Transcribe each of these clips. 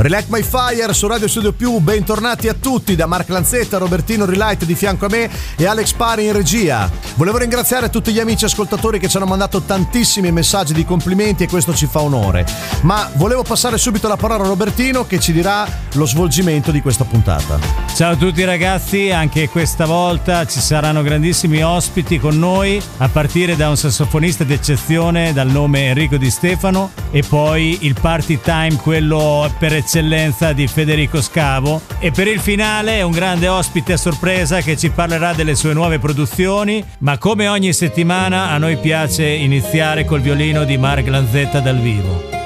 Relight My Fire su Radio Studio Più, bentornati a tutti da Mark Lanzetta, Robertino Relight di fianco a me e Alex Pari in regia. Volevo ringraziare tutti gli amici ascoltatori che ci hanno mandato tantissimi messaggi di complimenti e questo ci fa onore. Ma volevo passare subito la parola a Robertino che ci dirà lo svolgimento di questa puntata. Ciao a tutti ragazzi, anche questa volta ci saranno grandissimi ospiti con noi, a partire da un sassofonista d'eccezione dal nome Enrico Di Stefano e poi il party time, quello per eccellenza di Federico Scavo e per il finale un grande ospite a sorpresa che ci parlerà delle sue nuove produzioni, ma come ogni settimana a noi piace iniziare col violino di Mark Lanzetta dal vivo.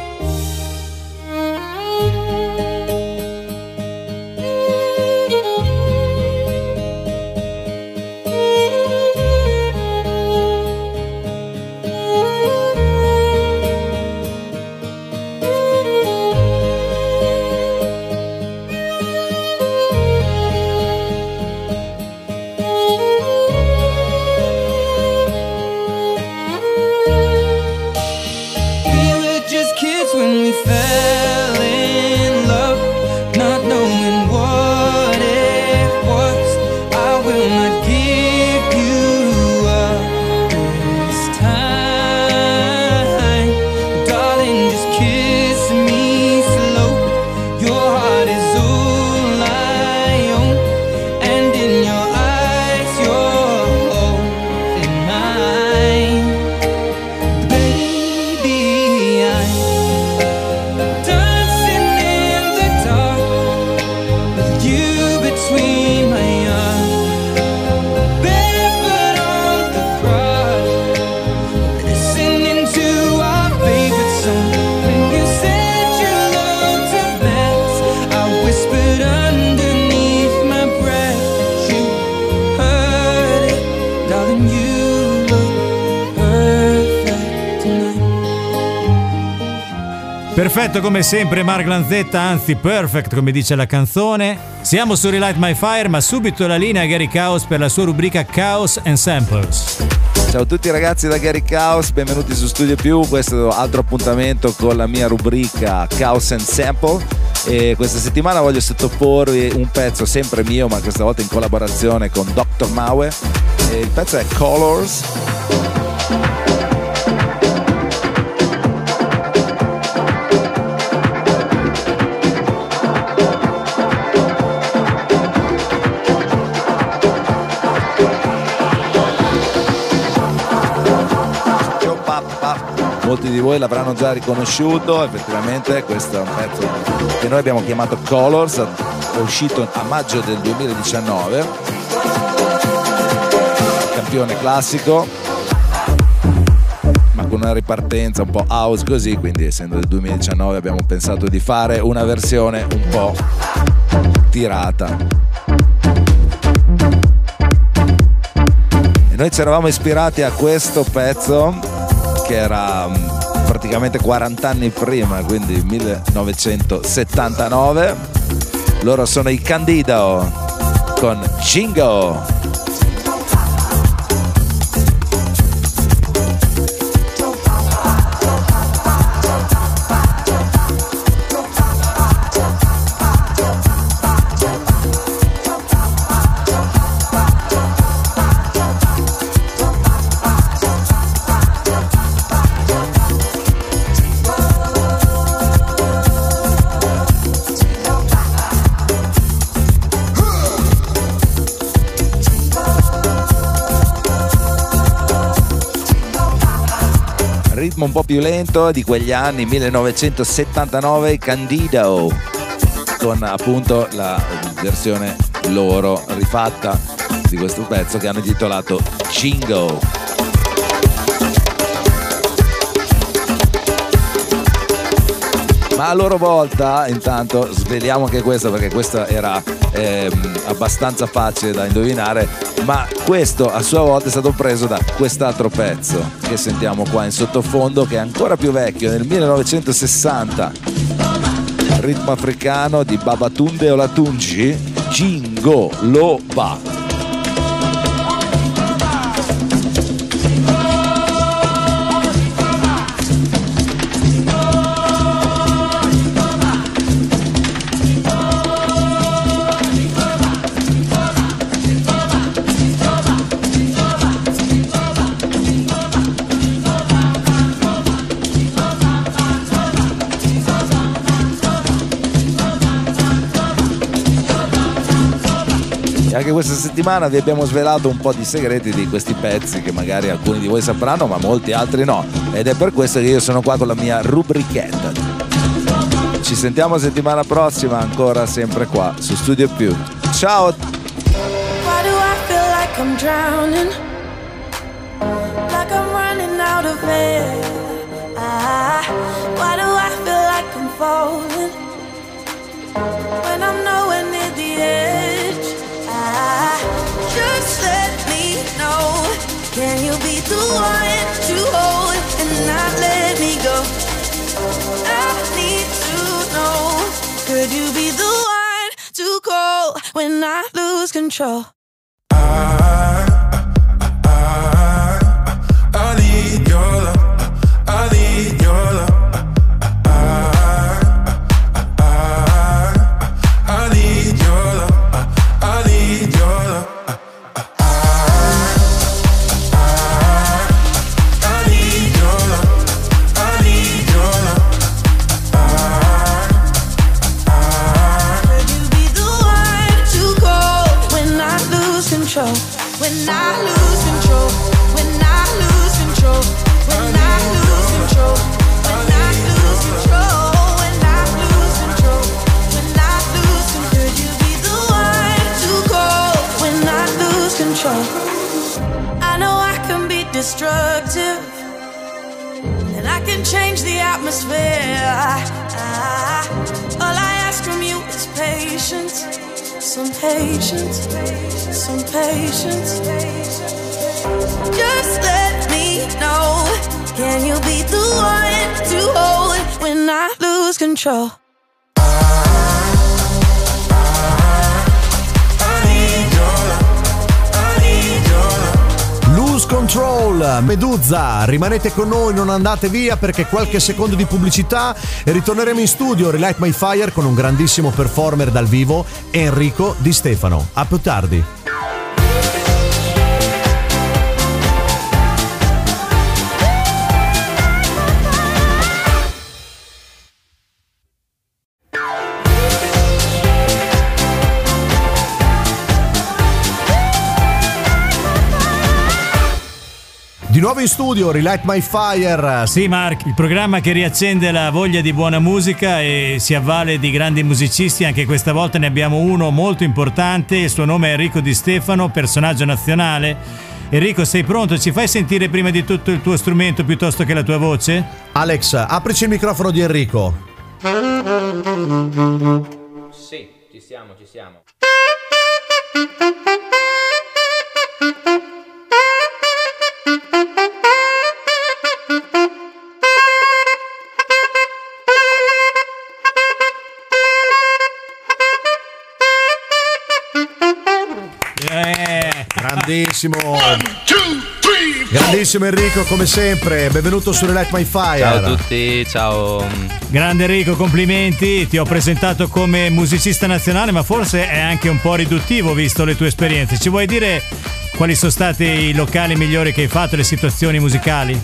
Perfetto come sempre Mark Lanzetta, anzi perfect come dice la canzone. Siamo su Relight My Fire, ma subito la linea a Gary Chaos per la sua rubrica Chaos and Samples. Ciao a tutti ragazzi da Gary Chaos, benvenuti su Studio Più, questo è altro appuntamento con la mia rubrica Chaos and Sample e questa settimana voglio sottoporvi un pezzo sempre mio ma questa volta in collaborazione con Dr. Maue il pezzo è Colors molti di voi l'avranno già riconosciuto, effettivamente questo è un pezzo che noi abbiamo chiamato Colors, è uscito a maggio del 2019, campione classico, ma con una ripartenza un po' house così, quindi essendo del 2019 abbiamo pensato di fare una versione un po' tirata. Noi ci eravamo ispirati a questo pezzo che era mm, praticamente 40 anni prima, quindi 1979. Loro sono i Candido con Jingo. Ritmo un po' più lento di quegli anni 1979 Candido con appunto la versione loro rifatta di questo pezzo che hanno intitolato Jingo ma a loro volta intanto sveliamo anche questo perché questo era ehm, abbastanza facile da indovinare ma questo a sua volta è stato preso da quest'altro pezzo che sentiamo qua in sottofondo che è ancora più vecchio nel 1960 ritmo africano di Babatunde Olatunji Jingo Loba settimana vi abbiamo svelato un po' di segreti di questi pezzi che magari alcuni di voi sapranno, ma molti altri no. Ed è per questo che io sono qua con la mia rubrichetta. Ci sentiamo settimana prossima, ancora sempre qua su Studio Più. Ciao! I'm drowning? Can you be the one to hold and not let me go? I need to know. Could you be the one to call when I lose control? Change the atmosphere. All I ask from you is patience, some patience, some patience. Just let me know. Can you be the one to hold when I lose control? Medusa, rimanete con noi, non andate via perché qualche secondo di pubblicità e ritorneremo in studio Relight My Fire con un grandissimo performer dal vivo, Enrico Di Stefano. A più tardi. Nuovo in studio, Relight My Fire. Sì, Mark, il programma che riaccende la voglia di buona musica e si avvale di grandi musicisti. Anche questa volta ne abbiamo uno molto importante. Il suo nome è Enrico Di Stefano, personaggio nazionale. Enrico, sei pronto? Ci fai sentire prima di tutto il tuo strumento piuttosto che la tua voce? Alex, aprici il microfono di Enrico. Sì, ci siamo, ci siamo. Grandissimo. Grandissimo Enrico, come sempre. Benvenuto su Relight My Fire. Ciao a tutti, ciao. Grande Enrico, complimenti. Ti ho presentato come musicista nazionale, ma forse è anche un po' riduttivo visto le tue esperienze. Ci vuoi dire quali sono stati i locali migliori che hai fatto, le situazioni musicali?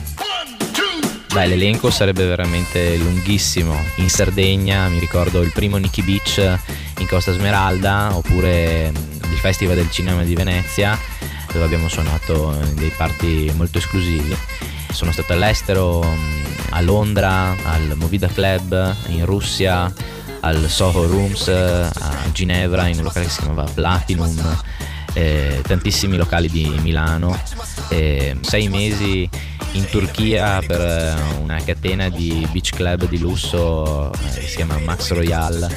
Beh, l'elenco sarebbe veramente lunghissimo. In Sardegna mi ricordo il primo Nicky Beach in Costa Smeralda, oppure il Festival del Cinema di Venezia dove abbiamo suonato in dei party molto esclusivi. Sono stato all'estero, mm, a Londra, al Movida Club, in Russia, al Soho Rooms, a Ginevra, in un locale che si chiamava Platinum, eh, tantissimi locali di Milano, eh, sei mesi in Turchia per eh, una catena di beach club di lusso eh, che si chiama Max Royal.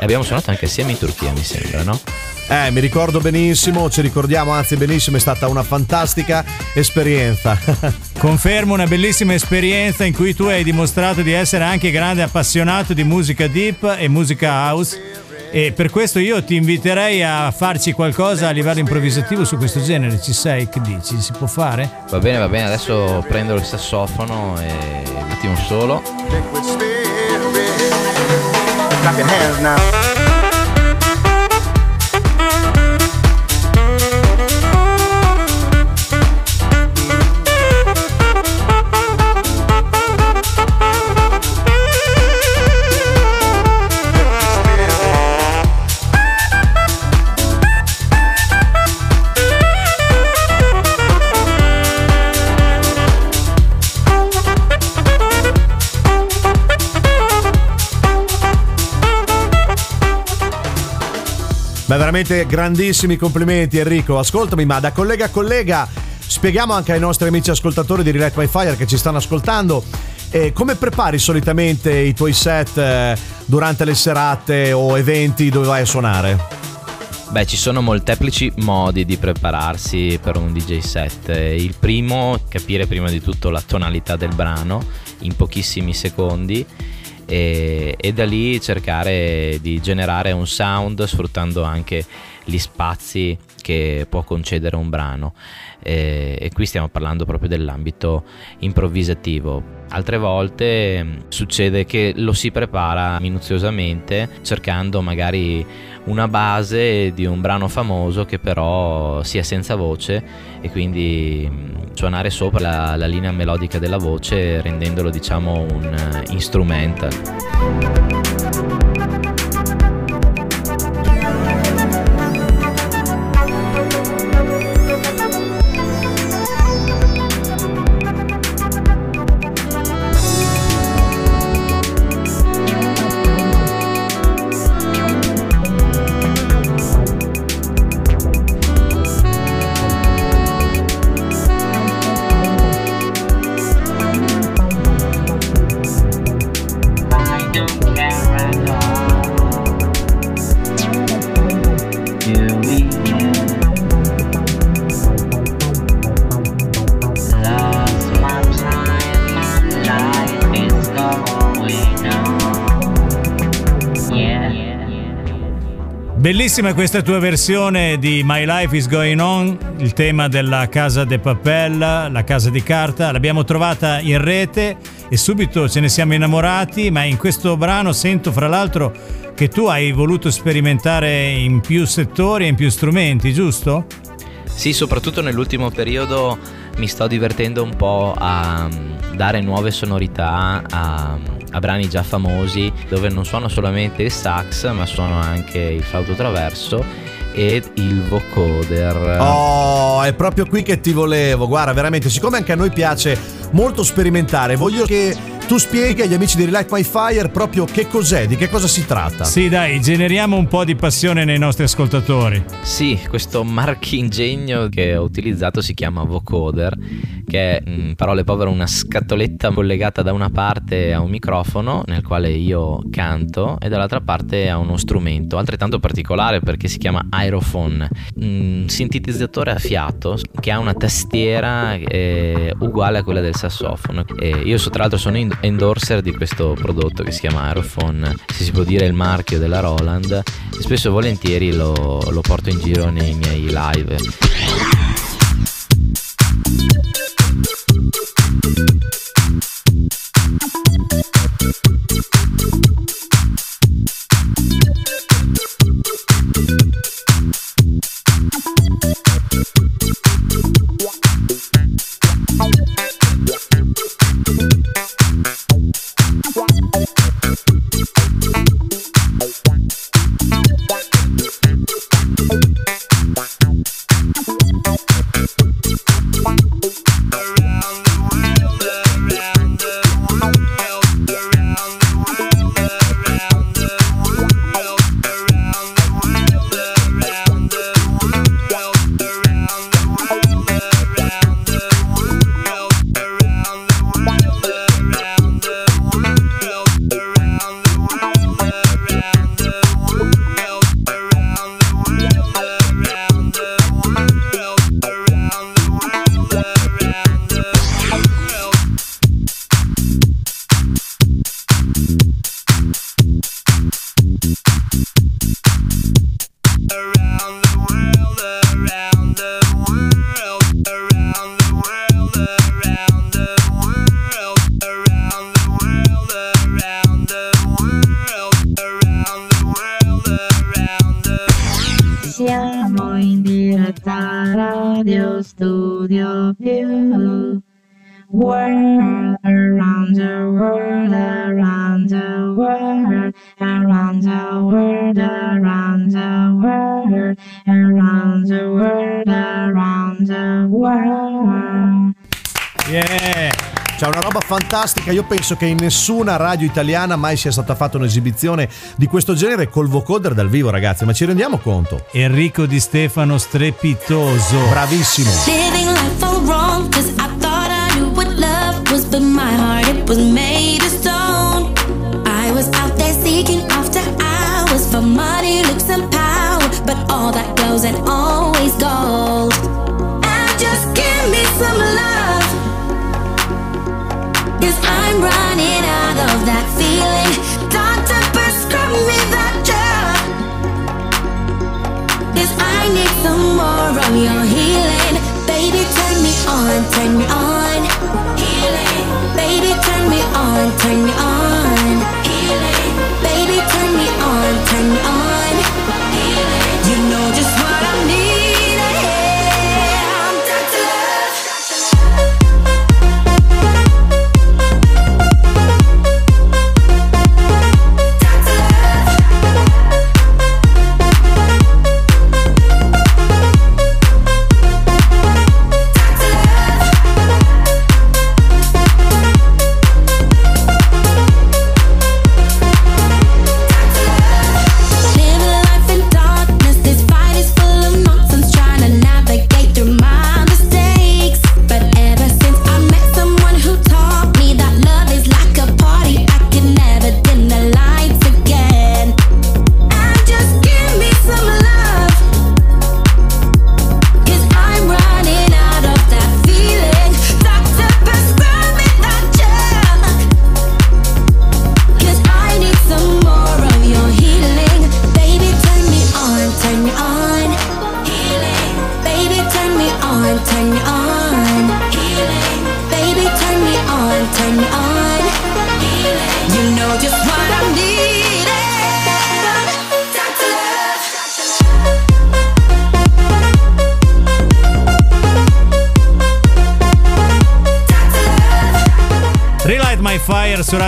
E abbiamo suonato anche assieme in Turchia, mi sembra, no? Eh, mi ricordo benissimo, ci ricordiamo anzi benissimo, è stata una fantastica esperienza. Confermo una bellissima esperienza in cui tu hai dimostrato di essere anche grande appassionato di musica deep e musica house. E per questo io ti inviterei a farci qualcosa a livello improvvisativo su questo genere. Ci sei? Che dici? Si può fare? Va bene, va bene. Adesso prendo il sassofono e un attimo solo. Clap your hands now. Veramente grandissimi complimenti Enrico. Ascoltami, ma da collega a collega spieghiamo anche ai nostri amici ascoltatori di Relate My Fire che ci stanno ascoltando eh, come prepari solitamente i tuoi set eh, durante le serate o eventi dove vai a suonare? Beh, ci sono molteplici modi di prepararsi per un DJ set. Il primo, capire prima di tutto la tonalità del brano in pochissimi secondi e, e da lì cercare di generare un sound sfruttando anche gli spazi che può concedere un brano e, e qui stiamo parlando proprio dell'ambito improvvisativo. Altre volte mm, succede che lo si prepara minuziosamente cercando magari una base di un brano famoso che però sia senza voce e quindi mm, suonare sopra la, la linea melodica della voce rendendolo diciamo un uh, instrumental. Bellissima questa tua versione di My Life is Going On, il tema della casa de papel, la casa di carta, l'abbiamo trovata in rete e subito ce ne siamo innamorati, ma in questo brano sento fra l'altro che tu hai voluto sperimentare in più settori e in più strumenti, giusto? Sì, soprattutto nell'ultimo periodo mi sto divertendo un po' a mm, dare nuove sonorità a a brani già famosi dove non suono solamente il sax ma suono anche il flauto traverso e il vocoder. Oh, è proprio qui che ti volevo. Guarda, veramente, siccome anche a noi piace molto sperimentare, voglio che tu spieghi agli amici di Relight My Fire proprio che cos'è, di che cosa si tratta. Sì, dai, generiamo un po' di passione nei nostri ascoltatori. Sì, questo marchingegno che ho utilizzato si chiama vocoder, che è in parole povere una scatoletta collegata da una parte a un microfono nel quale io canto e dall'altra parte a uno strumento, altrettanto particolare perché si chiama aerophone, un sintetizzatore a fiato che ha una tastiera eh, uguale a quella del sassofono. E io so, tra l'altro sono in, endorser di questo prodotto che si chiama Aerophone, se si può dire il marchio della Roland, e spesso e volentieri lo, lo porto in giro nei miei live. Yeah. C'è una roba fantastica, io penso che in nessuna radio italiana mai sia stata fatta un'esibizione di questo genere col vocoder dal vivo ragazzi, ma ci rendiamo conto? Enrico Di Stefano strepitoso. Bravissimo. Living life but my heart it was made of stone. I was out there seeking after hours for money, looks, and power, but all that glows and always turn me on.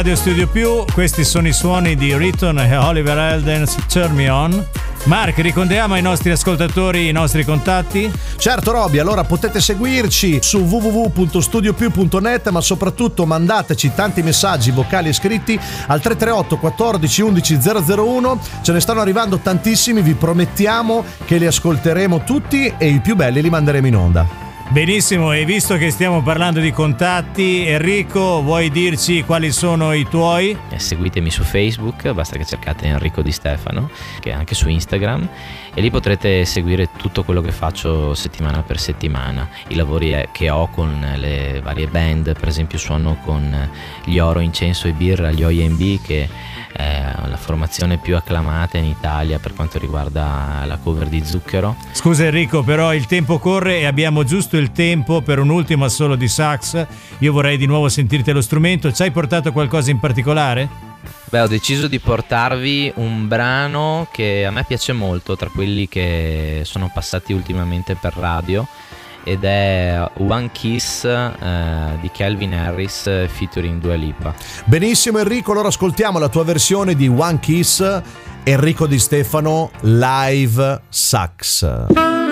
Radio Studio Più, questi sono i suoni di Riton e Oliver Eldens Turn Me On. Mark, ricordiamo ai nostri ascoltatori i nostri contatti? Certo Robby, allora potete seguirci su www.studiopiù.net ma soprattutto mandateci tanti messaggi vocali e scritti al 338 14 11 001, ce ne stanno arrivando tantissimi, vi promettiamo che li ascolteremo tutti e i più belli li manderemo in onda. Benissimo, e visto che stiamo parlando di contatti, Enrico, vuoi dirci quali sono i tuoi? Eh, Seguitemi su Facebook, basta che cercate Enrico Di Stefano, che è anche su Instagram, e lì potrete seguire tutto quello che faccio settimana per settimana, i lavori eh, che ho con le varie band, per esempio suono con gli Oro, Incenso e Birra, gli OIMB, che la formazione più acclamata in Italia per quanto riguarda la cover di Zucchero. Scusa Enrico, però il tempo corre e abbiamo giusto il tempo per un ultimo assolo di sax. Io vorrei di nuovo sentirti lo strumento. Ci hai portato qualcosa in particolare? Beh, ho deciso di portarvi un brano che a me piace molto, tra quelli che sono passati ultimamente per radio, ed è One Kiss eh, di Calvin Harris featuring Dua Lipa. Benissimo Enrico, allora ascoltiamo la tua versione di One Kiss, Enrico Di Stefano live sax.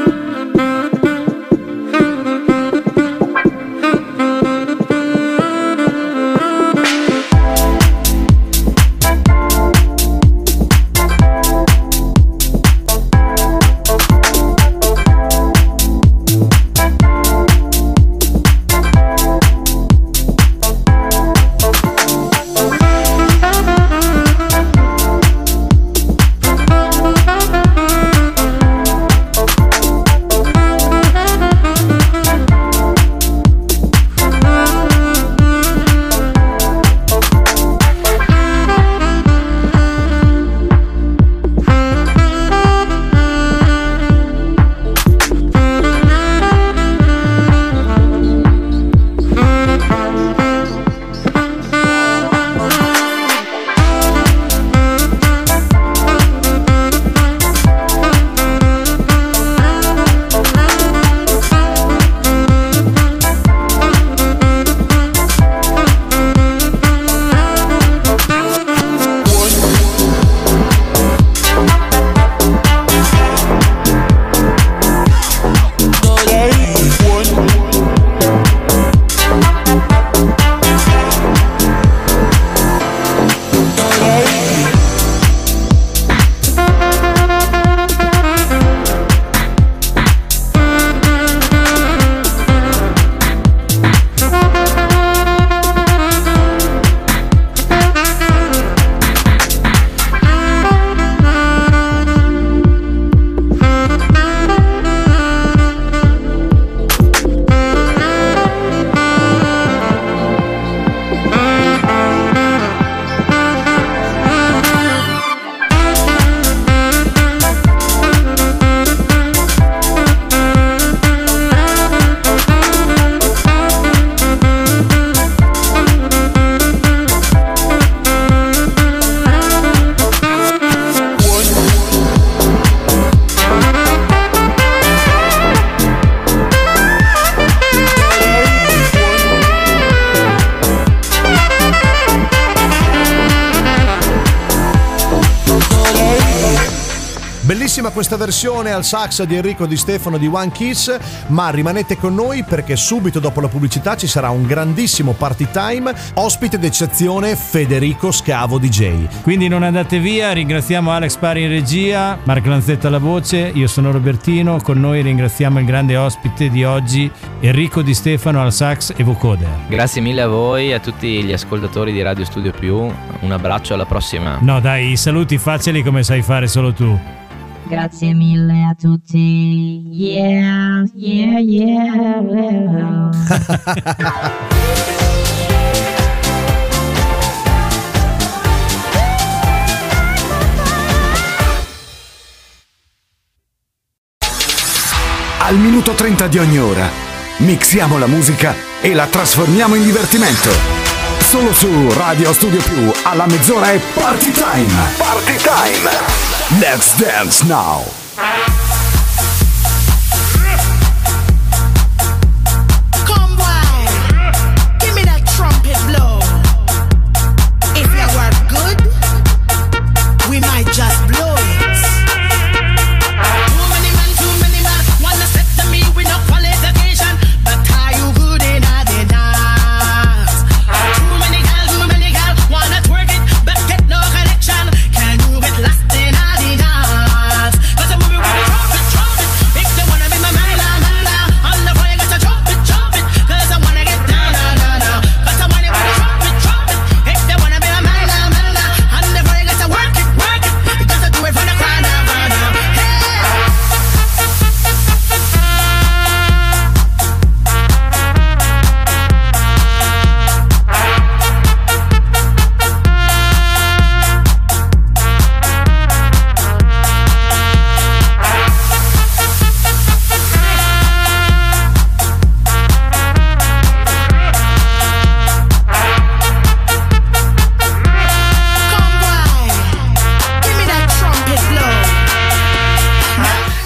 Questa versione al sax di Enrico Di Stefano di One Kiss, ma rimanete con noi perché subito dopo la pubblicità ci sarà un grandissimo party time, ospite d'eccezione Federico Scavo DJ. Quindi non andate via, ringraziamo Alex Pari in regia, Mark Lanzetta alla voce, io sono Robertino, con noi ringraziamo il grande ospite di oggi Enrico Di Stefano al sax e vocoder. Grazie mille a voi e a tutti gli ascoltatori di Radio Studio Più. Un abbraccio alla prossima. No dai, i saluti facceli come sai fare solo tu. Grazie mille a tutti. Yeah, yeah, yeah. Al minuto 30 di ogni ora mixiamo la musica e la trasformiamo in divertimento. Solo su Radio Studio Più alla mezz'ora è Party Time. Party Time. Let's dance now.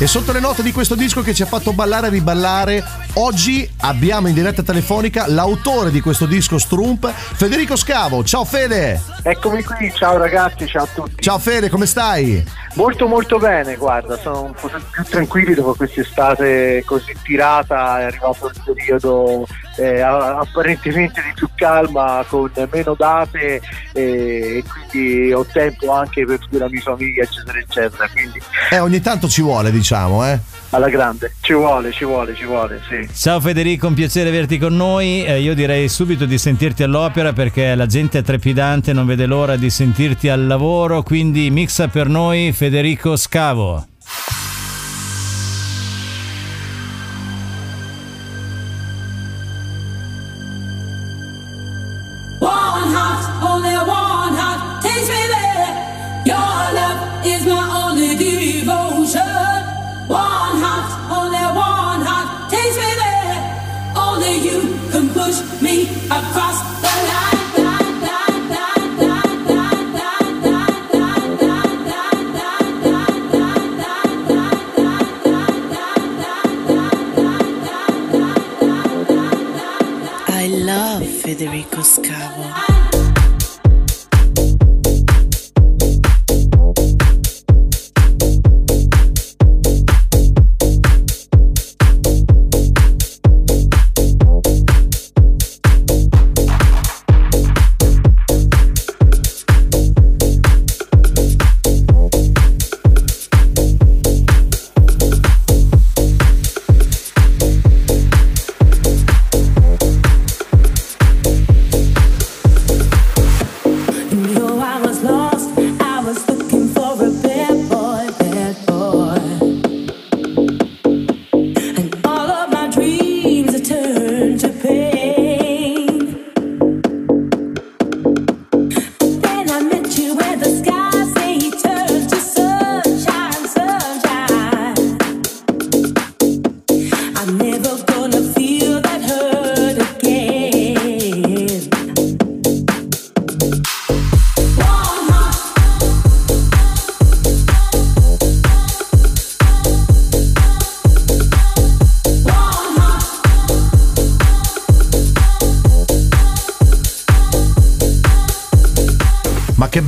E sotto le note di questo disco che ci ha fatto ballare e riballare, oggi abbiamo in diretta telefonica l'autore di questo disco Strump, Federico Scavo. Ciao Fede! Eccomi qui, ciao ragazzi, ciao a tutti. Ciao Fede, come stai? Molto molto bene, guarda, sono un po' più tranquilli dopo quest'estate così tirata, è arrivato il periodo eh, apparentemente di più calma, con meno date eh, e quindi ho tempo anche per la mia famiglia, eccetera, eccetera. Quindi Eh, ogni tanto ci vuole, diciamo, eh. Alla grande, ci vuole, ci vuole, ci vuole, sì. Ciao Federico, un piacere averti con noi. Eh, io direi subito di sentirti all'opera perché la gente è trepidante, non vede l'ora di sentirti al lavoro, quindi mixa per noi Federico Scavo. Federico Scavo.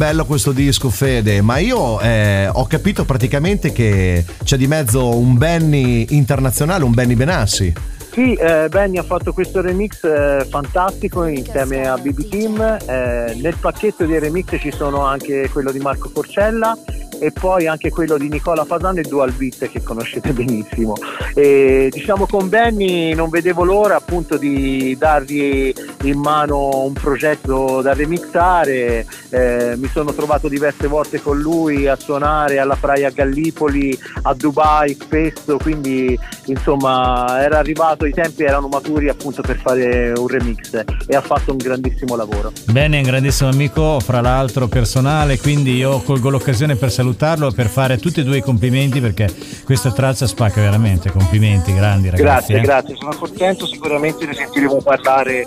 Bello questo disco Fede, ma io eh, ho capito praticamente che c'è di mezzo un Benny internazionale, un Benny Benassi. Sì, eh, Benny ha fatto questo remix eh, fantastico insieme a BB Team. Eh, nel pacchetto dei remix ci sono anche quello di Marco Forcella e poi anche quello di Nicola Fasano e Dual Beat che conoscete benissimo. E, diciamo con Benny non vedevo l'ora appunto di dargli in mano un progetto da remixare. Eh, mi sono trovato diverse volte con lui a suonare alla Praia Gallipoli, a Dubai spesso, quindi insomma era arrivato, i tempi erano maturi appunto per fare un remix e ha fatto un grandissimo lavoro. Bene, un grandissimo amico, fra l'altro personale, quindi io colgo l'occasione per salutarlo e per fare tutti e due i complimenti perché questa traccia spacca veramente. Complimenti, grandi ragazzi. Grazie, eh. grazie, sono contento, sicuramente ne sentiremo parlare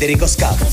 Federico Scavo.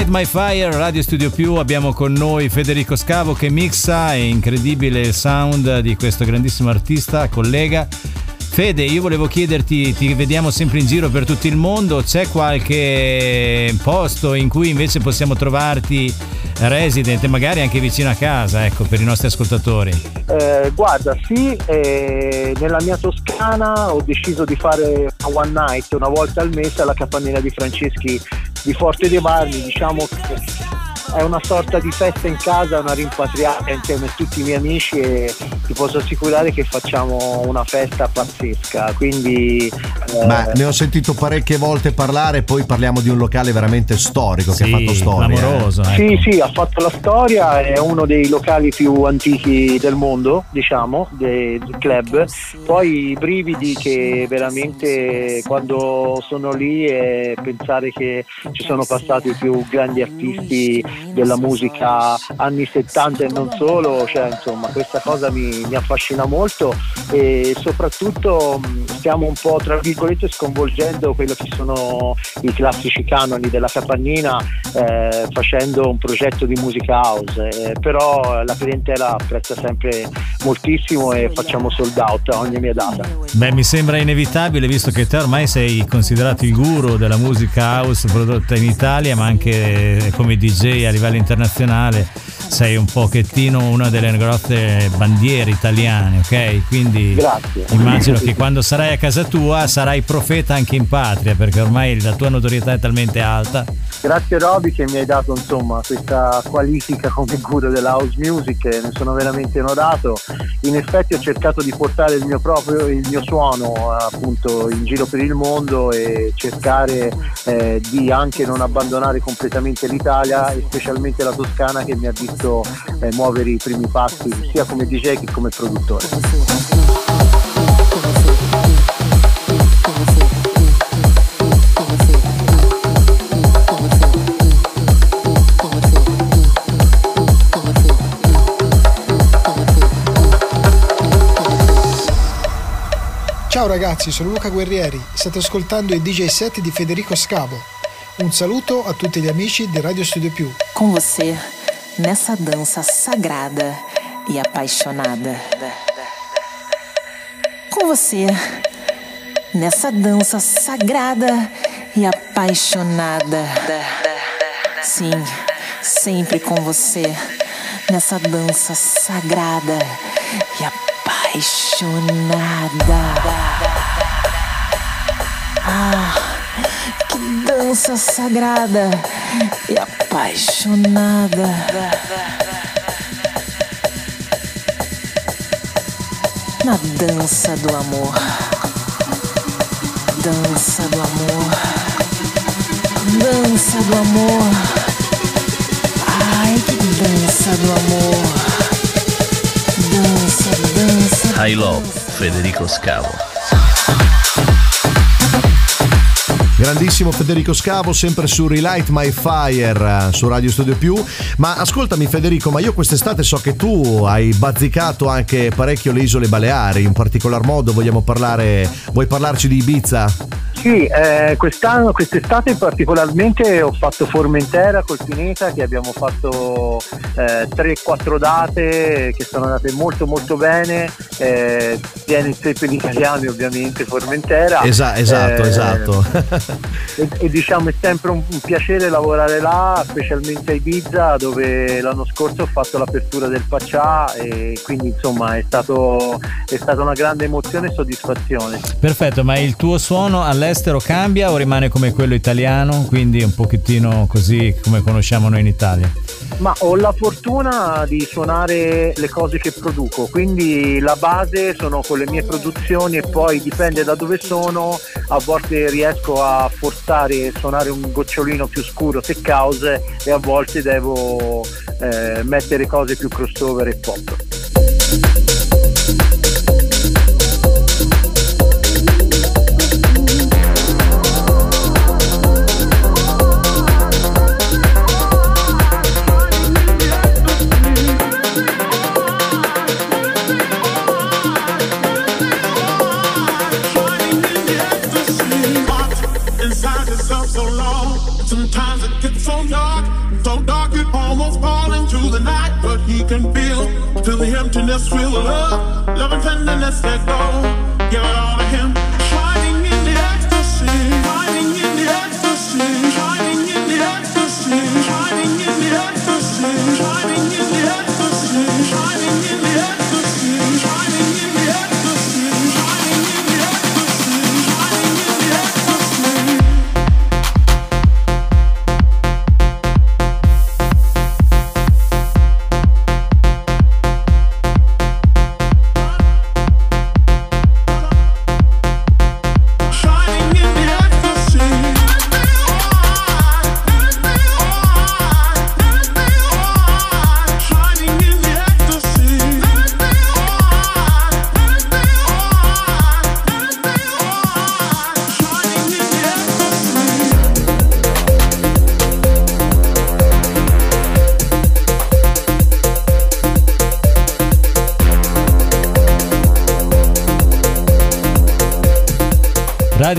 Relight My Fire, Radio Studio Più, abbiamo con noi Federico Scavo che mixa, è incredibile il sound di questo grandissimo artista, collega. Fede, io volevo chiederti, ti vediamo sempre in giro per tutto il mondo, c'è qualche posto in cui invece possiamo trovarti resident, magari anche vicino a casa, ecco, per i nostri ascoltatori? Eh, guarda, sì, eh, nella mia Toscana ho deciso di fare one night una volta al mese alla capannina di Franceschi di Forte dei Marmi, diciamo che è una sorta di festa in casa, una rimpatriata insieme a tutti i miei amici e ti posso assicurare che facciamo una festa pazzesca, quindi eh, Ma ne ho sentito parecchie volte parlare, poi parliamo di un locale veramente storico che Sì, ha fatto storia. clamoroso, ecco. Sì, sì, ha fatto la storia, è uno dei locali più antichi del mondo, diciamo, de- del club. Poi i brividi che veramente quando sono lì e pensare che ci sono passati i più grandi artisti della musica anni 70 e non solo, cioè insomma questa cosa mi, mi affascina molto e soprattutto stiamo un po' tra virgolette sconvolgendo quello che sono i classici canoni della capannina eh, facendo un progetto di musica house, eh, però la clientela apprezza sempre moltissimo e facciamo sold out a ogni mia data. Beh, mi sembra inevitabile visto che te ormai sei considerato il guru della musica house prodotta in Italia, ma anche come DJ a livello internazionale. sei un pochettino una delle grosse bandiere italiane, ok? Quindi Grazie. immagino che quando sarai a casa tua sarai profeta anche in patria, perché ormai la tua notorietà è talmente alta. Grazie Roby che mi hai dato insomma questa qualifica come guru della house music, e ne sono veramente onorato. In effetti ho cercato di portare il mio proprio il mio suono appunto in giro per il mondo e cercare eh, di anche non abbandonare completamente l'Italia e specialmente la Toscana che mi ha visto eh, muovere i primi passi sia come DJ che come produttore. Ciao ragazzi, sono Luca Guerrieri, state ascoltando i DJ set di Federico Scavo. Un saluto a tutti gli amici di Radio Studio Più. Com você, nessa dança sagrada e apaixonada. Com você, nessa dança sagrada e apaixonada. Sim, sempre com você, nessa dança sagrada e apaixonada. Ah, dança sagrada e apaixonada. Na dança do amor. Dança do amor. Dança do amor. Ai, que dança do amor. Dança, dança. I Love Federico Scavo. Grandissimo Federico Scavo, sempre su Relight My Fire eh, su Radio Studio Più. Ma ascoltami Federico, ma io quest'estate so che tu hai bazzicato anche parecchio le isole Baleari, in particolar modo vogliamo parlare, vuoi parlarci di Ibiza? Sì, eh, quest'anno, quest'estate particolarmente ho fatto Formentera col Pineta che abbiamo fatto eh, 3-4 date che sono andate molto molto bene, eh, tiene il per gli italiani ovviamente Formentera. Esa- esatto, Eh, esatto. e, e diciamo è sempre un, un piacere lavorare là, specialmente a Ibiza dove l'anno scorso ho fatto l'apertura del Paccià e quindi insomma è, stato, è stata una grande emozione e soddisfazione. Perfetto, ma il tuo suono all'estero cambia o rimane come quello italiano? Quindi un pochettino così come conosciamo noi in Italia. Ma ho la fortuna di suonare le cose che produco, quindi la base sono con le mie produzioni e poi dipende da dove sono, a volte riesco a forzare e suonare un gocciolino più scuro tech house e a volte devo eh, mettere cose più crossover e pop.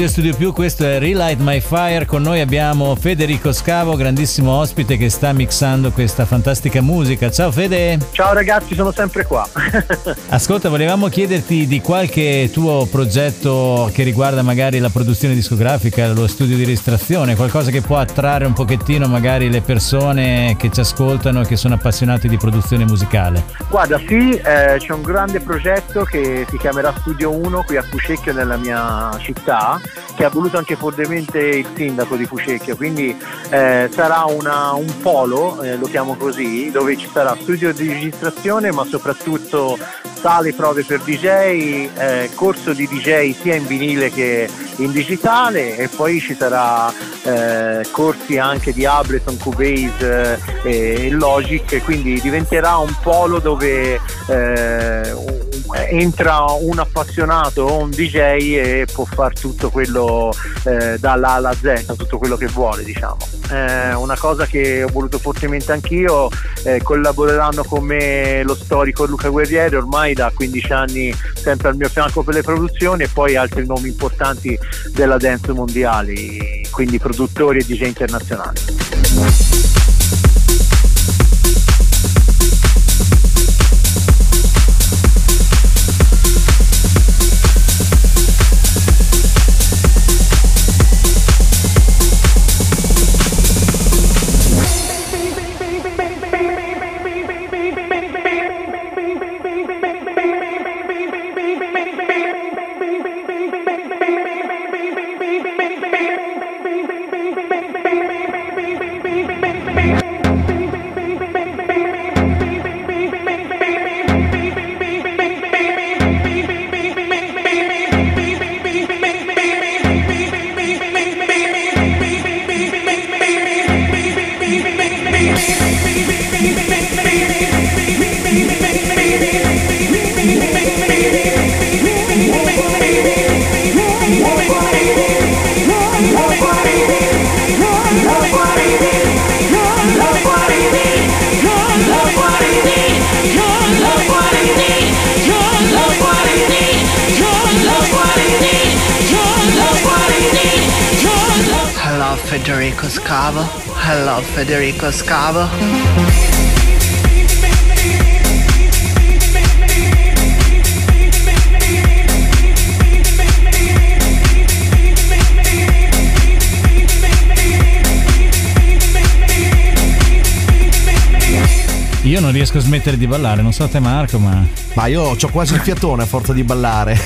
Radio Studio Più, questo è Relight My Fire. Con noi abbiamo Federico Scavo, grandissimo ospite che sta mixando questa fantastica musica. Ciao Fede. Ciao ragazzi, sono sempre qua. Ascolta, volevamo chiederti di qualche tuo progetto che riguarda magari la produzione discografica, lo studio di registrazione, qualcosa che può attrarre un pochettino magari le persone che ci ascoltano e che sono appassionati di produzione musicale. Guarda, sì, eh, c'è un grande progetto che si chiamerà Studio 1 qui a Fucecchio nella mia città, che ha voluto anche fortemente il sindaco di Fucecchio, quindi eh, sarà una- un polo, eh, lo chiamo così, dove ci sarà studio di registrazione ma soprattutto sale prove per DJ, eh, corso di DJ sia in vinile che in digitale e poi ci sarà eh, corsi anche di Ableton, Cubase eh, e Logic, quindi diventerà un polo dove eh, entra un appassionato o un DJ e può fare tutto quello eh, dalla alla Z, tutto quello che vuole diciamo. È una cosa che ho voluto fortemente anch'io, eh, collaboreranno con me lo storico Luca Guerrieri ormai da 15 anni sempre al mio fianco per le produzioni e poi altri nomi importanti della dance mondiali, quindi produttori e DJ internazionali. Non so te Marco, ma... Ma io ho quasi il fiatone a forza di ballare.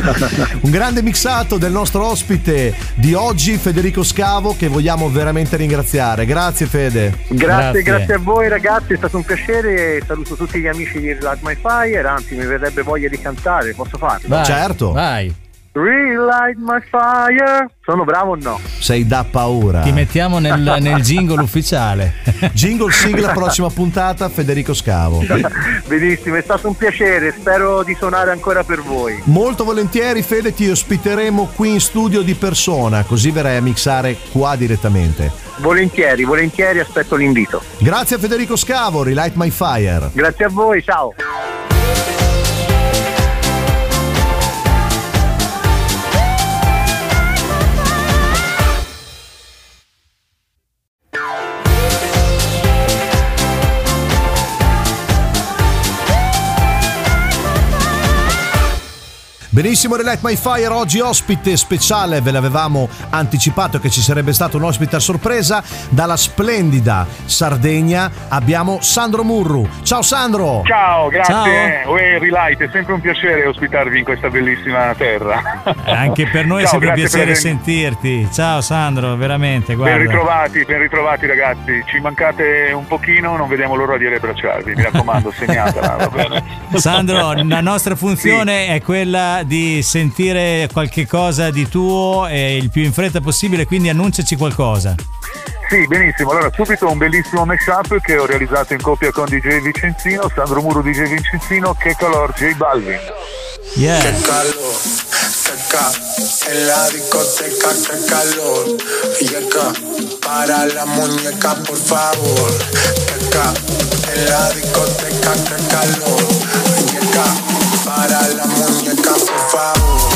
Un grande mixato del nostro ospite di oggi, Federico Scavo, che vogliamo veramente ringraziare. Grazie Fede. Grazie, grazie, a voi ragazzi, è stato un piacere, saluto tutti gli amici di Relight My Fire, anzi mi verrebbe voglia di cantare, posso farlo? Vai, Certo. Vai. Relight My Fire, sono bravo o no? Sei da paura. Ti mettiamo nel, nel jingle ufficiale. Jingle sigla, prossima puntata, Federico Scavo. Benissimo, è stato un piacere, spero di suonare ancora per voi. Molto volentieri, Fede, ti ospiteremo qui in studio di persona, così verrai a mixare qua direttamente. Volentieri, volentieri aspetto l'invito. Grazie a Federico Scavo, Relight My Fire. Grazie a voi, ciao. Benissimo, Relight My Fire, oggi ospite speciale, ve l'avevamo anticipato che ci sarebbe stato un ospite a sorpresa, dalla splendida Sardegna abbiamo Sandro Murru. Ciao Sandro! Ciao, grazie. Uè, Relight, è sempre un piacere ospitarvi in questa bellissima terra. Anche per noi è Ciao, sempre un per piacere avermi- sentirti. Ciao Sandro, veramente, Ben guarda. ritrovati, ben ritrovati ragazzi. Ci mancate un pochino, non vediamo l'ora di riabbracciarvi. Mi raccomando, segnatela, va bene? Sandro, la nostra funzione è quella di sentire qualche cosa di tuo e il più in fretta possibile, quindi annunciaci qualcosa. Sì, benissimo. Allora, subito un bellissimo mashup che ho realizzato in coppia con DJ Vicenzino, Sandro Muro DJ Vicenzino, che calor J Balvin. Yeah. Qué calor, seca, en la discoteca, qué calor. Yeca, para la muñeca, por favor. Yeca, en la discoteca, qué calor. Yeca, para la muñeca, por favor.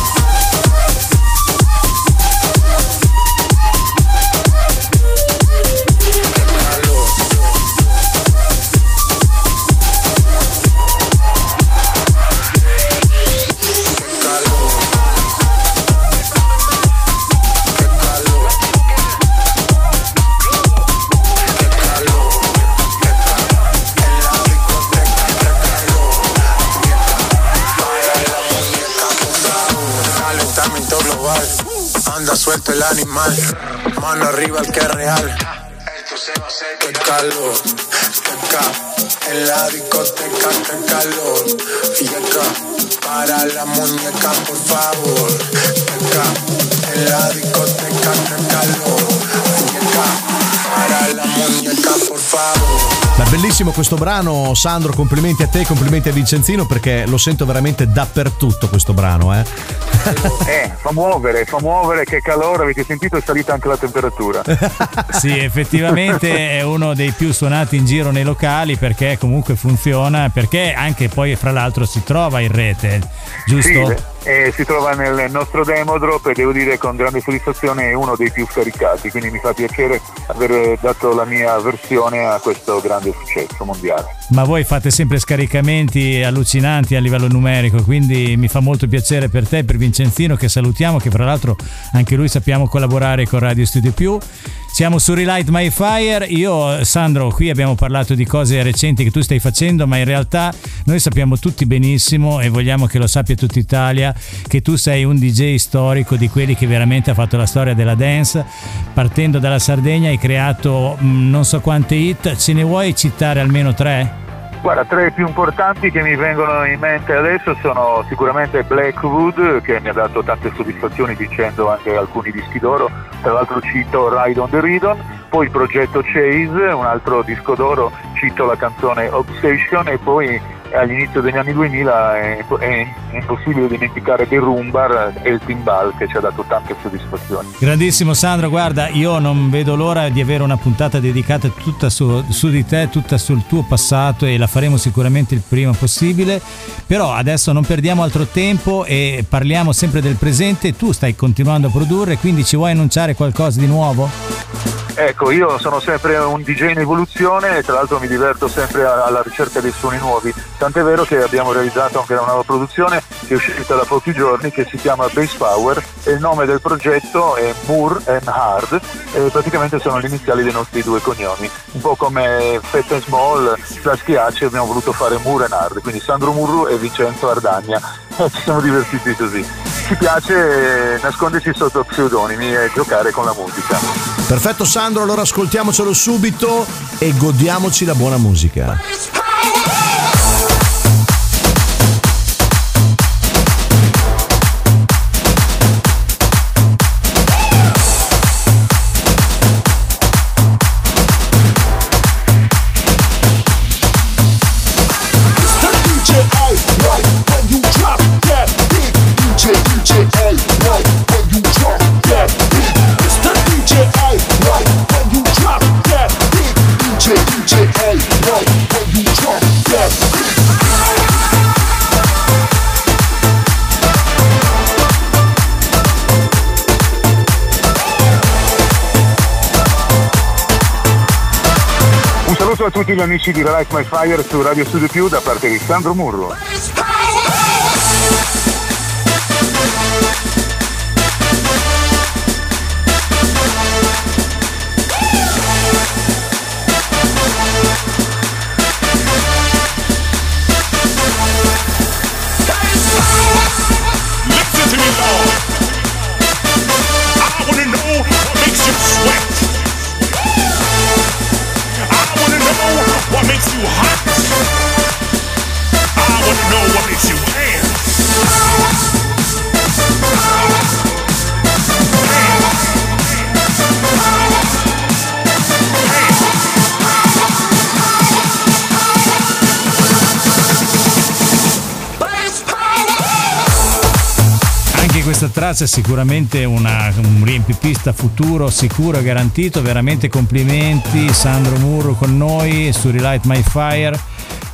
Suelto el animal, mano arriba el que es real. Que calor, que acá, en la discoteca que calor, y acá, para la muñeca por favor, que acá, en la discoteca que calor, Ma bellissimo questo brano, Sandro. Complimenti a te, complimenti a Vincenzino perché lo sento veramente dappertutto questo brano, eh. Eh, fa muovere, fa muovere, che calore, avete sentito è salita anche la temperatura. Sì, effettivamente è uno dei più suonati in giro nei locali perché comunque funziona, perché anche poi fra l'altro si trova in rete, giusto? Sì, eh, si trova nel nostro demo drop e devo dire con grande soddisfazione è uno dei più scaricati, quindi mi fa piacere aver dato la mia versione a questo grande successo mondiale. Ma voi fate sempre scaricamenti allucinanti a livello numerico, quindi mi fa molto piacere per te, per Vincenzino che salutiamo, che fra l'altro anche lui sappiamo collaborare con Radio Studio Più. Siamo su Relight My Fire, io Sandro qui abbiamo parlato di cose recenti che tu stai facendo, ma in realtà noi sappiamo tutti benissimo e vogliamo che lo sappia tutta Italia che tu sei un DJ storico di quelli che veramente ha fatto la storia della dance, partendo dalla Sardegna hai creato mh, non so quante hit, ce ne vuoi citare almeno tre? Guarda, tre più importanti che mi vengono in mente adesso sono sicuramente Blackwood, che mi ha dato tante soddisfazioni vincendo anche alcuni dischi d'oro, tra l'altro cito Ride on the Rhythm, poi il progetto Chase, un altro disco d'oro, cito la canzone Obsession e poi all'inizio degli anni 2000 è, è impossibile dimenticare The Rumbar e il Timbal che ci ha dato tante soddisfazioni. Grandissimo Sandro, guarda, io non vedo l'ora di avere una puntata dedicata tutta su, su di te, tutta sul tuo passato e la faremo sicuramente il prima possibile. Però adesso non perdiamo altro tempo e parliamo sempre del presente. Tu stai continuando a produrre, quindi ci vuoi annunciare qualcosa di nuovo? Ecco, io sono sempre un DJ in evoluzione e tra l'altro mi diverto sempre alla ricerca dei suoni nuovi. Tant'è vero che abbiamo realizzato anche una nuova produzione che è uscita da pochi giorni che si chiama Bass Power e il nome del progetto è Moore and Hard e praticamente sono le iniziali dei nostri due cognomi. Un po' come Fat and Small, Flasky Ace abbiamo voluto fare Moore and Hard, quindi Sandro Murru e Vincenzo Ardagna. Ci siamo divertiti così. Ci piace nascondersi sotto pseudonimi e giocare con la musica. Perfetto Sandro, allora ascoltiamocelo subito e godiamoci la buona musica. Tutti gli amici di Relight My Fire su Radio Studio Più da parte di Sandro Murro. Traccia è sicuramente una- un riempipista futuro sicuro e garantito. Veramente complimenti, Sandro Murro con noi su Relight My Fire.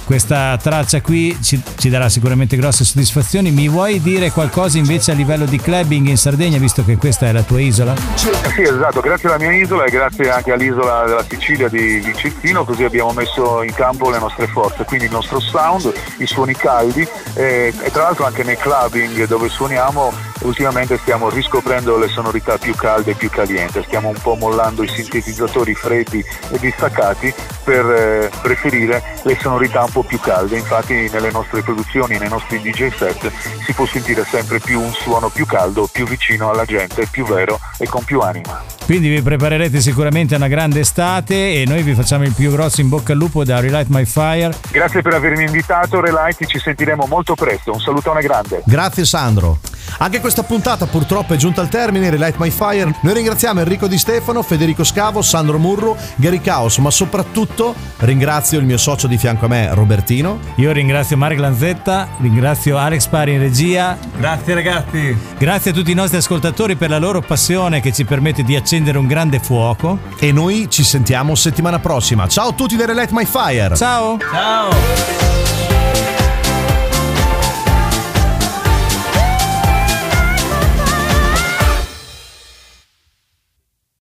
Questa traccia qui ci, ci darà sicuramente grosse soddisfazioni. Mi vuoi dire qualcosa invece a livello di clubbing in Sardegna, visto che questa è la tua isola? Sì, esatto, grazie alla mia isola e grazie anche all'isola della Sicilia di Vicentino, così abbiamo messo in campo le nostre forze, quindi il nostro sound, i suoni caldi e, e tra l'altro anche nel clubbing dove suoniamo ultimamente stiamo riscoprendo le sonorità più calde e più calienti, stiamo un po' mollando i sintetizzatori freddi e distaccati per eh, preferire le sonorità un po' più calde, infatti nelle nostre produzioni, nei nostri DJ set si può sentire sempre più un suono più caldo, più vicino alla gente, più vero e con più anima. Quindi vi preparerete sicuramente a una grande estate e noi vi facciamo il più grosso in bocca al lupo da Relight My Fire. Grazie per avermi invitato, Relight, ci sentiremo molto presto. Un salutone grande. Grazie Sandro. Anche questa puntata purtroppo è giunta al termine, Relight My Fire. Noi ringraziamo Enrico Di Stefano, Federico Scavo, Sandro Murro, Gary Caos, ma soprattutto ringrazio il mio socio di fianco a me, Robertino. Io ringrazio Mark Lanzetta, ringrazio Alex Pari in regia. Grazie ragazzi. Grazie a tutti i nostri ascoltatori per la loro passione che ci permette di accendere un grande fuoco. E noi ci sentiamo settimana prossima. Ciao a tutti da Relight My Fire. Ciao. Ciao.